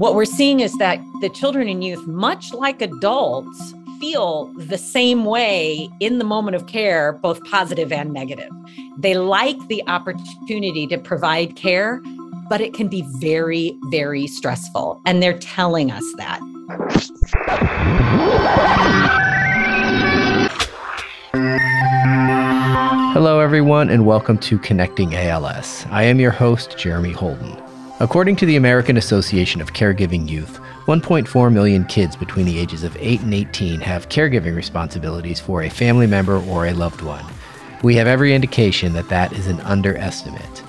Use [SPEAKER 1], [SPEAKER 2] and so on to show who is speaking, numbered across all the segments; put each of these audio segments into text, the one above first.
[SPEAKER 1] what we're seeing is that the children and youth, much like adults, feel the same way in the moment of care, both positive and negative. They like the opportunity to provide care, but it can be very, very stressful. And they're telling us that.
[SPEAKER 2] Hello, everyone, and welcome to Connecting ALS. I am your host, Jeremy Holden. According to the American Association of Caregiving Youth, 1.4 million kids between the ages of 8 and 18 have caregiving responsibilities for a family member or a loved one. We have every indication that that is an underestimate.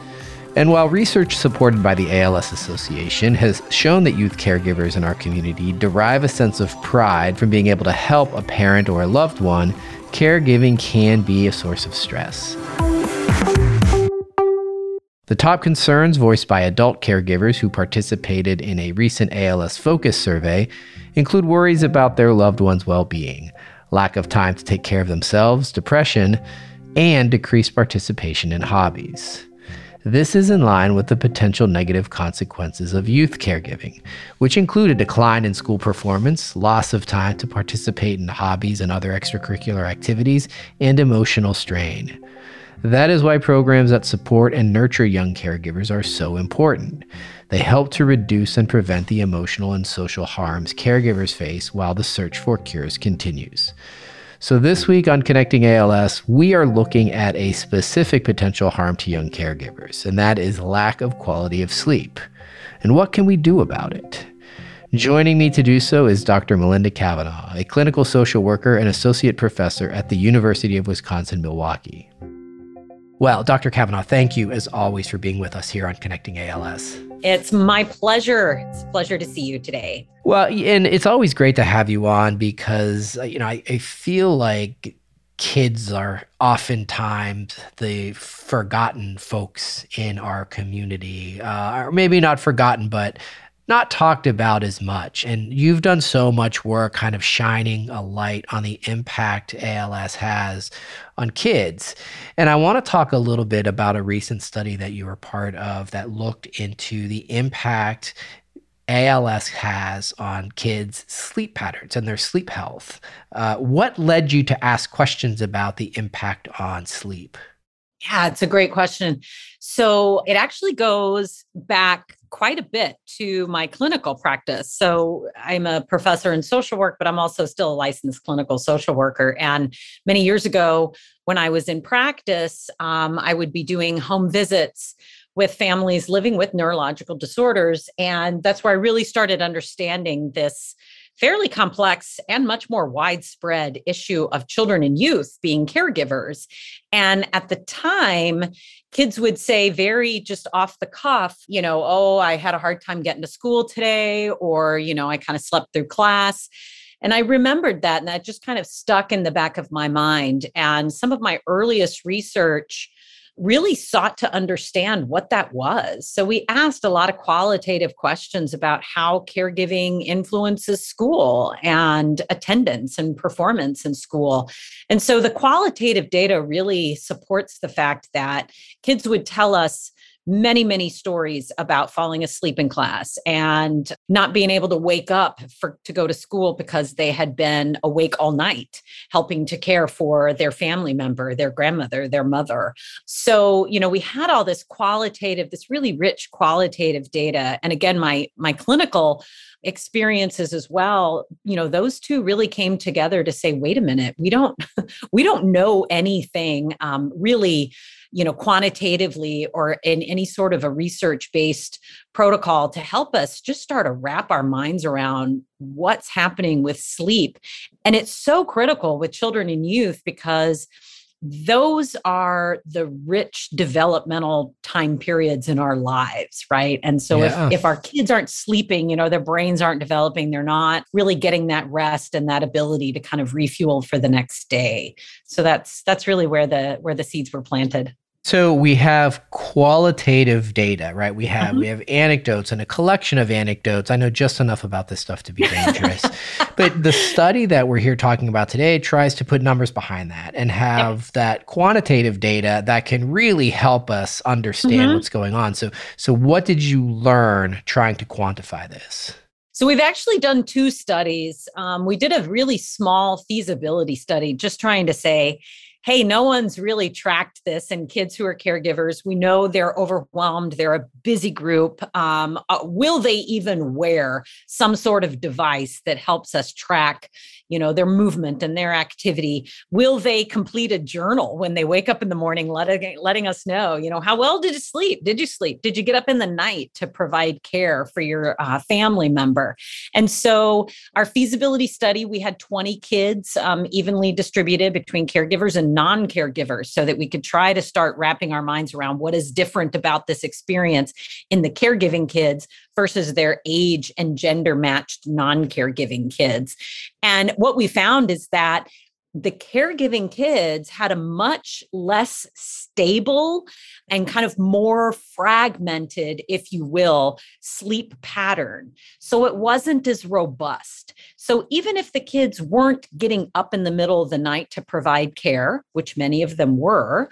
[SPEAKER 2] And while research supported by the ALS Association has shown that youth caregivers in our community derive a sense of pride from being able to help a parent or a loved one, caregiving can be a source of stress. The top concerns voiced by adult caregivers who participated in a recent ALS Focus survey include worries about their loved one's well being, lack of time to take care of themselves, depression, and decreased participation in hobbies. This is in line with the potential negative consequences of youth caregiving, which include a decline in school performance, loss of time to participate in hobbies and other extracurricular activities, and emotional strain. That is why programs that support and nurture young caregivers are so important. They help to reduce and prevent the emotional and social harms caregivers face while the search for cures continues. So, this week on Connecting ALS, we are looking at a specific potential harm to young caregivers, and that is lack of quality of sleep. And what can we do about it? Joining me to do so is Dr. Melinda Kavanaugh, a clinical social worker and associate professor at the University of Wisconsin Milwaukee. Well, Dr. Kavanaugh, thank you as always for being with us here on Connecting ALS.
[SPEAKER 1] It's my pleasure. It's a pleasure to see you today.
[SPEAKER 2] Well, and it's always great to have you on because, uh, you know, I, I feel like kids are oftentimes the forgotten folks in our community, uh, or maybe not forgotten, but not talked about as much. And you've done so much work kind of shining a light on the impact ALS has on kids. And I want to talk a little bit about a recent study that you were part of that looked into the impact ALS has on kids' sleep patterns and their sleep health. Uh, what led you to ask questions about the impact on sleep?
[SPEAKER 1] Yeah, it's a great question. So it actually goes back quite a bit to my clinical practice. So I'm a professor in social work, but I'm also still a licensed clinical social worker. And many years ago, when I was in practice, um, I would be doing home visits with families living with neurological disorders. And that's where I really started understanding this fairly complex and much more widespread issue of children and youth being caregivers. And at the time, kids would say very just off the cuff, you know, oh, I had a hard time getting to school today, or, you know, I kind of slept through class. And I remembered that, and that just kind of stuck in the back of my mind. And some of my earliest research really sought to understand what that was. So we asked a lot of qualitative questions about how caregiving influences school and attendance and performance in school. And so the qualitative data really supports the fact that kids would tell us many, many stories about falling asleep in class and not being able to wake up for to go to school because they had been awake all night helping to care for their family member, their grandmother, their mother. So, you know, we had all this qualitative, this really rich qualitative data. And again, my my clinical experiences as well you know those two really came together to say wait a minute we don't we don't know anything um, really you know quantitatively or in any sort of a research based protocol to help us just start to wrap our minds around what's happening with sleep. And it's so critical with children and youth because those are the rich developmental time periods in our lives right? And so yeah. if, if our kids aren't sleeping you know their brains aren't developing they're not really getting that rest and that ability to kind of refuel for the next day. So that's that's really where the where the seeds were planted
[SPEAKER 2] So we have qualitative data, right? We have mm-hmm. we have anecdotes and a collection of anecdotes. I know just enough about this stuff to be dangerous. but the study that we're here talking about today tries to put numbers behind that and have yep. that quantitative data that can really help us understand mm-hmm. what's going on. So so what did you learn trying to quantify this?
[SPEAKER 1] So we've actually done two studies. Um, we did a really small feasibility study, just trying to say, hey, no one's really tracked this. And kids who are caregivers, we know they're overwhelmed, they're a busy group. Um, uh, will they even wear some sort of device that helps us track? you know their movement and their activity will they complete a journal when they wake up in the morning letting letting us know you know how well did you sleep did you sleep did you get up in the night to provide care for your uh, family member and so our feasibility study we had 20 kids um, evenly distributed between caregivers and non-caregivers so that we could try to start wrapping our minds around what is different about this experience in the caregiving kids versus their age and gender matched non caregiving kids. And what we found is that the caregiving kids had a much less stable and kind of more fragmented, if you will, sleep pattern. So it wasn't as robust. So even if the kids weren't getting up in the middle of the night to provide care, which many of them were,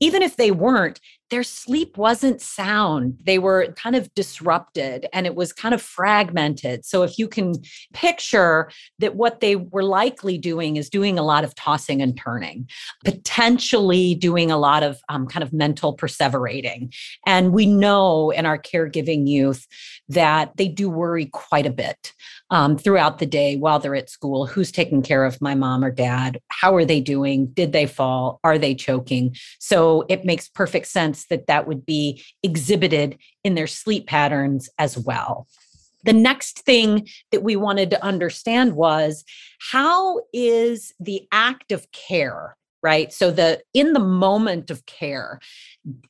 [SPEAKER 1] even if they weren't, their sleep wasn't sound. They were kind of disrupted and it was kind of fragmented. So, if you can picture that what they were likely doing is doing a lot of tossing and turning, potentially doing a lot of um, kind of mental perseverating. And we know in our caregiving youth that they do worry quite a bit um, throughout the day while they're at school. Who's taking care of my mom or dad? How are they doing? Did they fall? Are they choking? So, it makes perfect sense that that would be exhibited in their sleep patterns as well. The next thing that we wanted to understand was how is the act of care right so the in the moment of care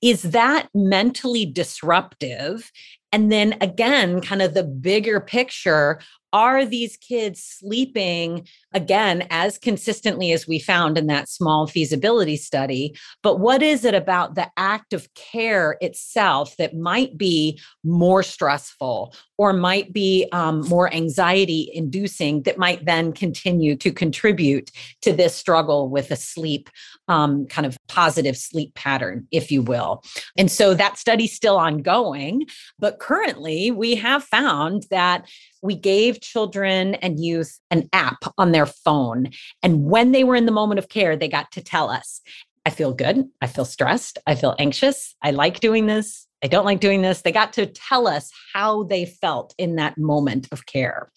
[SPEAKER 1] is that mentally disruptive and then again kind of the bigger picture are these kids sleeping again as consistently as we found in that small feasibility study? But what is it about the act of care itself that might be more stressful or might be um, more anxiety inducing that might then continue to contribute to this struggle with a sleep um, kind of positive sleep pattern if you will? And so that study's still ongoing but currently we have found that we gave children and youth an app on their phone. And when they were in the moment of care, they got to tell us, I feel good. I feel stressed. I feel anxious. I like doing this. I don't like doing this. They got to tell us how they felt in that moment of care.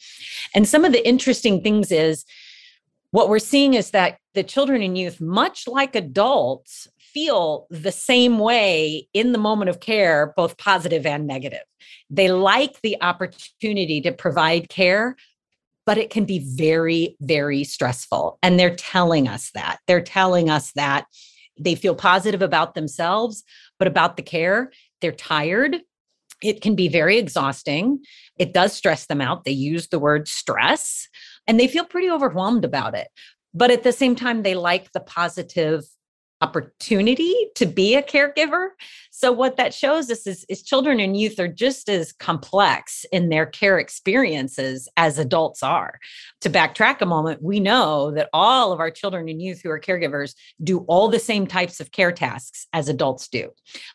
[SPEAKER 1] And some of the interesting things is what we're seeing is that the children and youth, much like adults, feel the same way in the moment of care, both positive and negative. They like the opportunity to provide care, but it can be very, very stressful. And they're telling us that. They're telling us that they feel positive about themselves, but about the care, they're tired. It can be very exhausting. It does stress them out. They use the word stress and they feel pretty overwhelmed about it. But at the same time, they like the positive opportunity to be a caregiver. So, what that shows us is, is, children and youth are just as complex in their care experiences as adults are. To backtrack a moment, we know that all of our children and youth who are caregivers do all the same types of care tasks as adults do.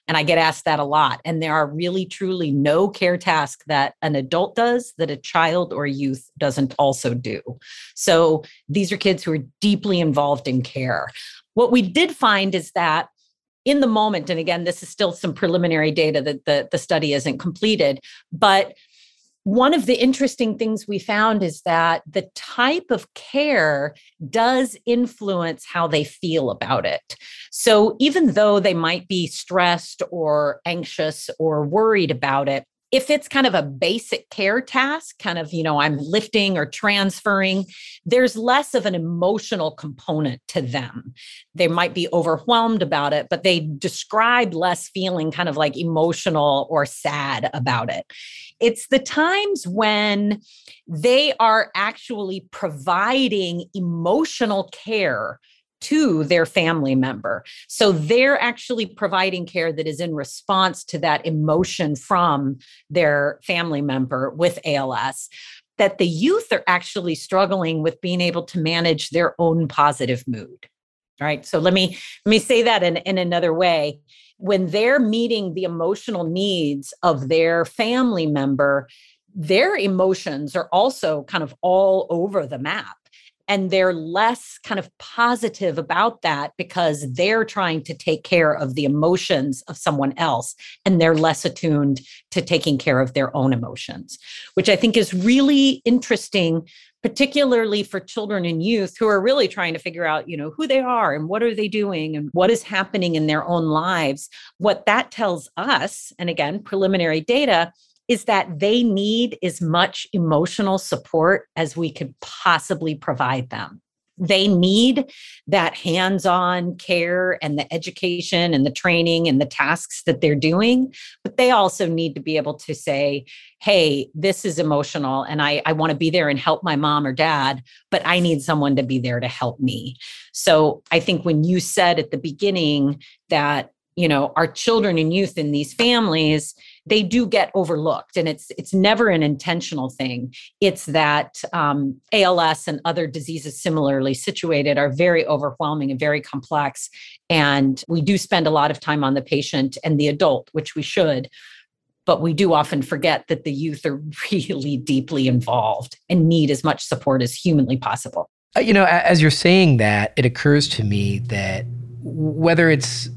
[SPEAKER 1] And I get asked that a lot. And there are really, truly no care task that an adult does that a child or youth doesn't also do. So, these are kids who are deeply involved in care. What we did find is that in the moment, and again, this is still some preliminary data that the, the study isn't completed, but one of the interesting things we found is that the type of care does influence how they feel about it. So even though they might be stressed or anxious or worried about it, if it's kind of a basic care task, kind of, you know, I'm lifting or transferring, there's less of an emotional component to them. They might be overwhelmed about it, but they describe less feeling kind of like emotional or sad about it. It's the times when they are actually providing emotional care to their family member. So they're actually providing care that is in response to that emotion from their family member with ALS. That the youth are actually struggling with being able to manage their own positive mood. Right. So let me let me say that in, in another way. When they're meeting the emotional needs of their family member, their emotions are also kind of all over the map and they're less kind of positive about that because they're trying to take care of the emotions of someone else and they're less attuned to taking care of their own emotions which i think is really interesting particularly for children and youth who are really trying to figure out you know who they are and what are they doing and what is happening in their own lives. What that tells us and again preliminary data is that they need as much emotional support as we could possibly provide them. They need that hands on care and the education and the training and the tasks that they're doing. But they also need to be able to say, hey, this is emotional and I, I want to be there and help my mom or dad, but I need someone to be there to help me. So I think when you said at the beginning that, you know, our children and youth in these families, they do get overlooked and it's it's never an intentional thing. It's that um, als and other diseases similarly situated are very overwhelming and very complex and we do spend a lot of time on the patient and the adult which we should but we do often forget that the youth are really deeply involved and need as much support as humanly possible.
[SPEAKER 2] Uh, you know as you're saying that it occurs to me that whether it's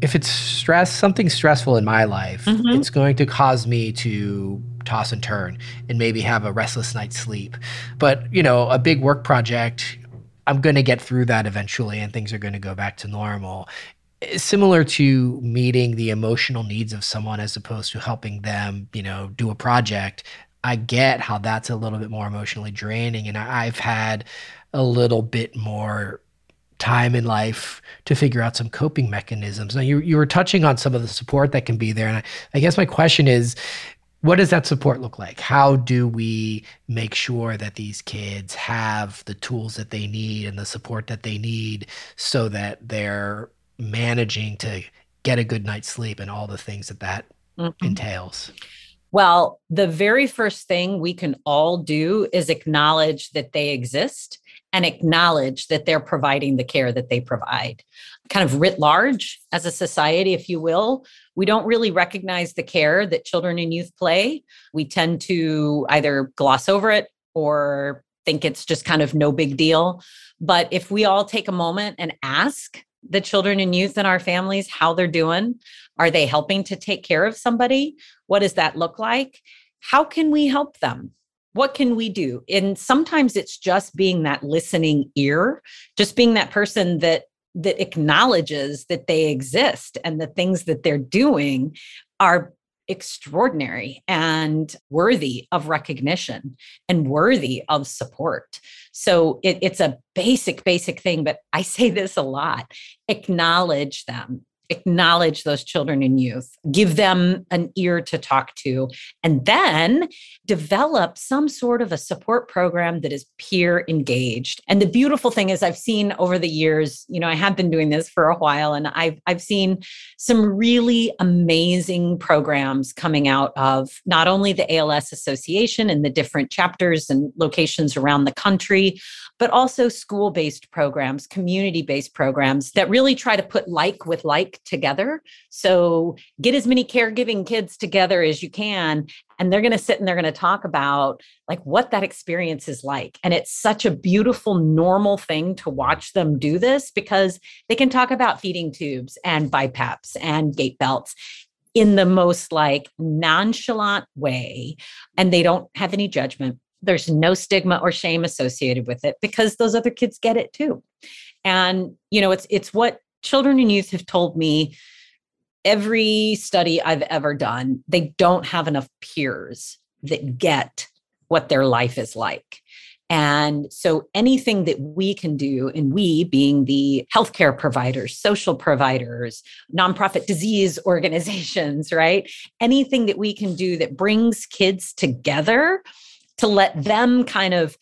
[SPEAKER 2] if it's stress, something stressful in my life, mm-hmm. it's going to cause me to toss and turn and maybe have a restless night's sleep. But, you know, a big work project, I'm going to get through that eventually and things are going to go back to normal. Similar to meeting the emotional needs of someone as opposed to helping them, you know, do a project. I get how that's a little bit more emotionally draining. And I've had a little bit more time in life to figure out some coping mechanisms. Now, you, you were touching on some of the support that can be there. And I, I guess my question is what does that support look like? How do we make sure that these kids have the tools that they need and the support that they need so that they're managing to get a good night's sleep and all the things that that mm-hmm. entails?
[SPEAKER 1] Well, the very first thing we can all do is acknowledge that they exist and acknowledge that they're providing the care that they provide. Kind of writ large as a society, if you will, we don't really recognize the care that children and youth play. We tend to either gloss over it or think it's just kind of no big deal. But if we all take a moment and ask the children and youth in our families how they're doing, are they helping to take care of somebody? What does that look like? How can we help them? What can we do? And sometimes it's just being that listening ear just being that person that that acknowledges that they exist and the things that they're doing are extraordinary and worthy of recognition and worthy of support. So it, it's a basic, basic thing, but I say this a lot. Acknowledge them, acknowledge those children and youth, give them an ear to talk to, and then develop some sort of a support program that is peer engaged. And the beautiful thing is I've seen over the years, you know, I have been doing this for a while and I've I've seen some really amazing programs coming out of not only the ALS Association and the different chapters and locations around the country, but also school-based programs, community-based programs that really try to put like with like together. So get as many caregiving kids together as you can. And they're going to sit and they're going to talk about like what that experience is like. And it's such a beautiful, normal thing to watch them do this because they can talk about feeding tubes and BiPAPs and gait belts in the most like nonchalant way. And they don't have any judgment. There's no stigma or shame associated with it because those other kids get it too. And you know, it's it's what children and youth have told me every study I've ever done, they don't have enough peers that get what their life is like. And so anything that we can do, and we being the healthcare providers, social providers, nonprofit disease organizations, right? Anything that we can do that brings kids together to let them kind of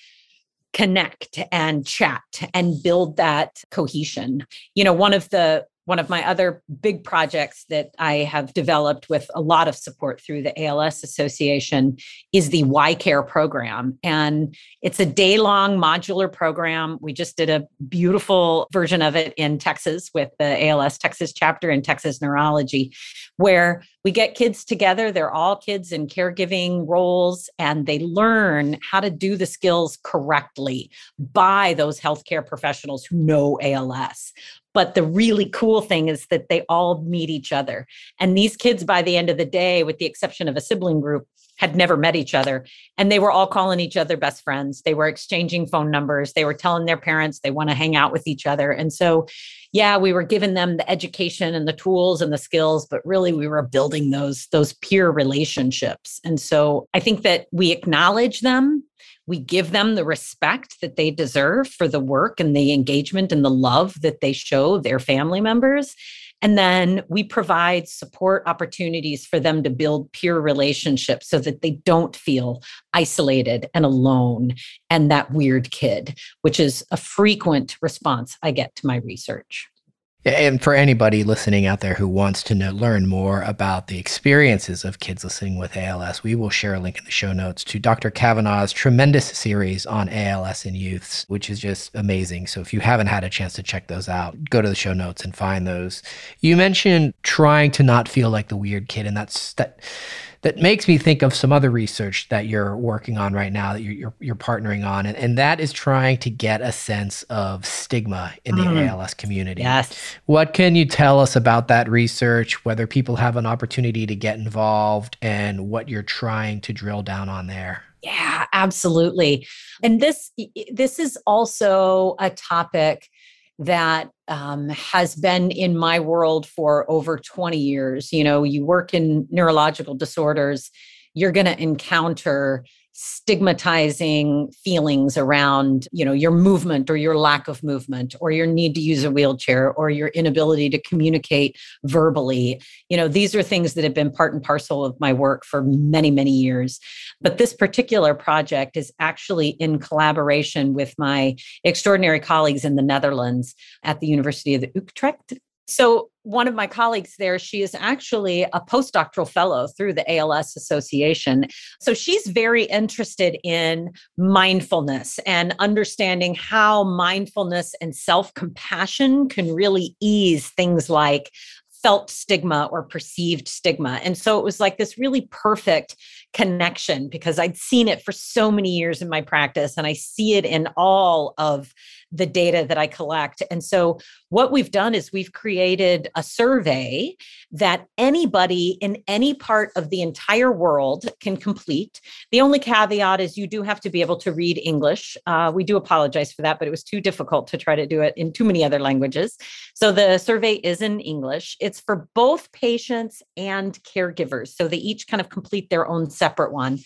[SPEAKER 1] connect and chat and build that cohesion. You know, one of the one of my other big projects that I have developed with a lot of support through the ALS Association is the Y Care program. And it's a day long modular program. We just did a beautiful version of it in Texas with the ALS Texas chapter in Texas Neurology, where we get kids together. They're all kids in caregiving roles, and they learn how to do the skills correctly by those healthcare professionals who know ALS. But the really cool thing is that they all meet each other. And these kids, by the end of the day, with the exception of a sibling group, had never met each other. And they were all calling each other best friends. They were exchanging phone numbers. They were telling their parents they want to hang out with each other. And so, yeah, we were giving them the education and the tools and the skills, but really we were building those, those peer relationships. And so I think that we acknowledge them we give them the respect that they deserve for the work and the engagement and the love that they show their family members. And then we provide support opportunities for them to build peer relationships so that they don't feel isolated and alone and that weird kid, which is a frequent response I get to my research.
[SPEAKER 2] And for anybody listening out there who wants to know, learn more about the experiences of kids listening with ALS, we will share a link in the show notes to Dr. Kavanaugh's tremendous series on ALS in youths, which is just amazing. So if you haven't had a chance to check those out, go to the show notes and find those. You mentioned trying to not feel like the weird kid, and that's that that makes me think of some other research that you're working on right now that you're, you're, you're partnering on, and, and that is trying to get a sense of stigma in the mm. ALS community.
[SPEAKER 1] Yes.
[SPEAKER 2] What can you tell us about that research, whether people have an opportunity to get involved, and what you're trying to drill down on there?
[SPEAKER 1] Yeah, absolutely. And this this is also a topic that um, has been in my world for over 20 years. You know, you work in neurological disorders, you're going to encounter stigmatizing feelings around you know your movement or your lack of movement or your need to use a wheelchair or your inability to communicate verbally. You know these are things that have been part and parcel of my work for many many years. But this particular project is actually in collaboration with my extraordinary colleagues in the Netherlands at the University of the Utrecht so, one of my colleagues there, she is actually a postdoctoral fellow through the ALS Association. So, she's very interested in mindfulness and understanding how mindfulness and self compassion can really ease things like felt stigma or perceived stigma. And so it was like this really perfect connection because I'd seen it for so many years in my practice and I see it in all of the data that I collect. And so, what we've done is we've created a survey that anybody in any part of the entire world can complete. The only caveat is you do have to be able to read English. Uh, we do apologize for that, but it was too difficult to try to do it in too many other languages. So, the survey is in English. It's for both patients and caregivers. So, they each kind of complete their own separate one.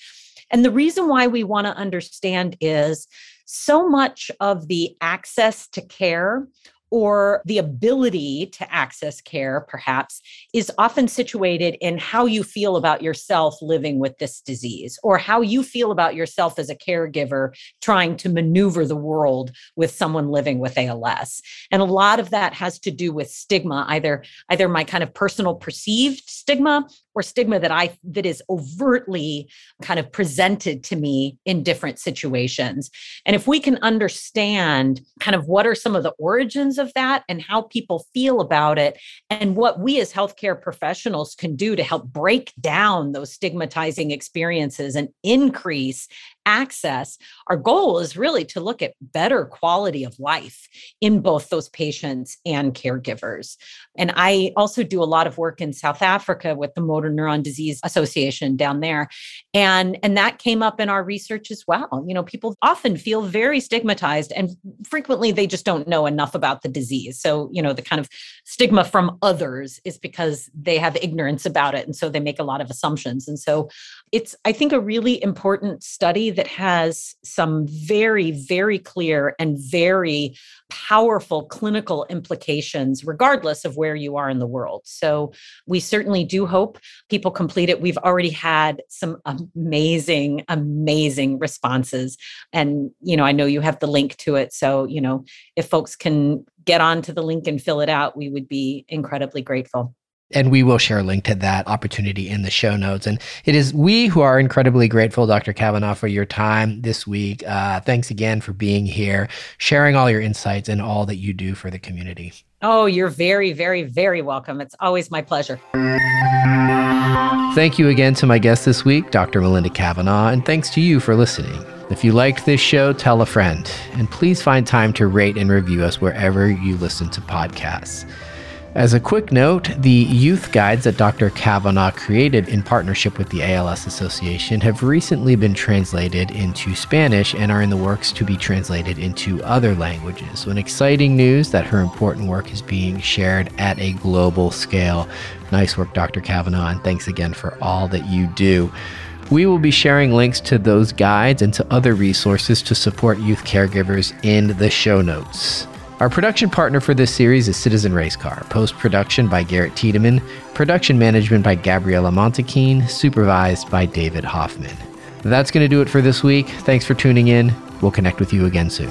[SPEAKER 1] And the reason why we want to understand is so much of the access to care or the ability to access care, perhaps, is often situated in how you feel about yourself living with this disease, or how you feel about yourself as a caregiver trying to maneuver the world with someone living with ALS. And a lot of that has to do with stigma, either either my kind of personal perceived stigma or stigma that I that is overtly kind of presented to me in different situations. And if we can understand kind of what are some of the origins of that and how people feel about it and what we as healthcare professionals can do to help break down those stigmatizing experiences and increase access, our goal is really to look at better quality of life in both those patients and caregivers. And I also do a lot of work in South Africa with the Motor Neuron Disease Association down there. And, and that came up in our research as well. You know, people often feel very stigmatized and frequently they just don't know enough about the disease. So, you know, the kind of stigma from others is because they have ignorance about it. And so they make a lot of assumptions. And so it's, I think, a really important study that has some very, very clear and very powerful clinical implications, regardless of where you are in the world. So we certainly do hope people complete it. We've already had some amazing, amazing responses. And, you know, I know you have the link to it. So, you know, if folks can get onto the link and fill it out, we would be incredibly grateful.
[SPEAKER 2] And we will share a link to that opportunity in the show notes. And it is we who are incredibly grateful, Dr. Kavanaugh, for your time this week. Uh, thanks again for being here, sharing all your insights and all that you do for the community.
[SPEAKER 1] Oh, you're very, very, very welcome. It's always my pleasure.
[SPEAKER 2] Thank you again to my guest this week, Dr. Melinda Kavanaugh, and thanks to you for listening. If you liked this show, tell a friend, and please find time to rate and review us wherever you listen to podcasts. As a quick note, the youth guides that Dr. Kavanaugh created in partnership with the ALS Association have recently been translated into Spanish and are in the works to be translated into other languages. So, an exciting news that her important work is being shared at a global scale. Nice work, Dr. Kavanaugh, and thanks again for all that you do. We will be sharing links to those guides and to other resources to support youth caregivers in the show notes. Our production partner for this series is Citizen Racecar, post production by Garrett Tiedemann, production management by Gabriella Montequin, supervised by David Hoffman. That's going to do it for this week. Thanks for tuning in. We'll connect with you again soon.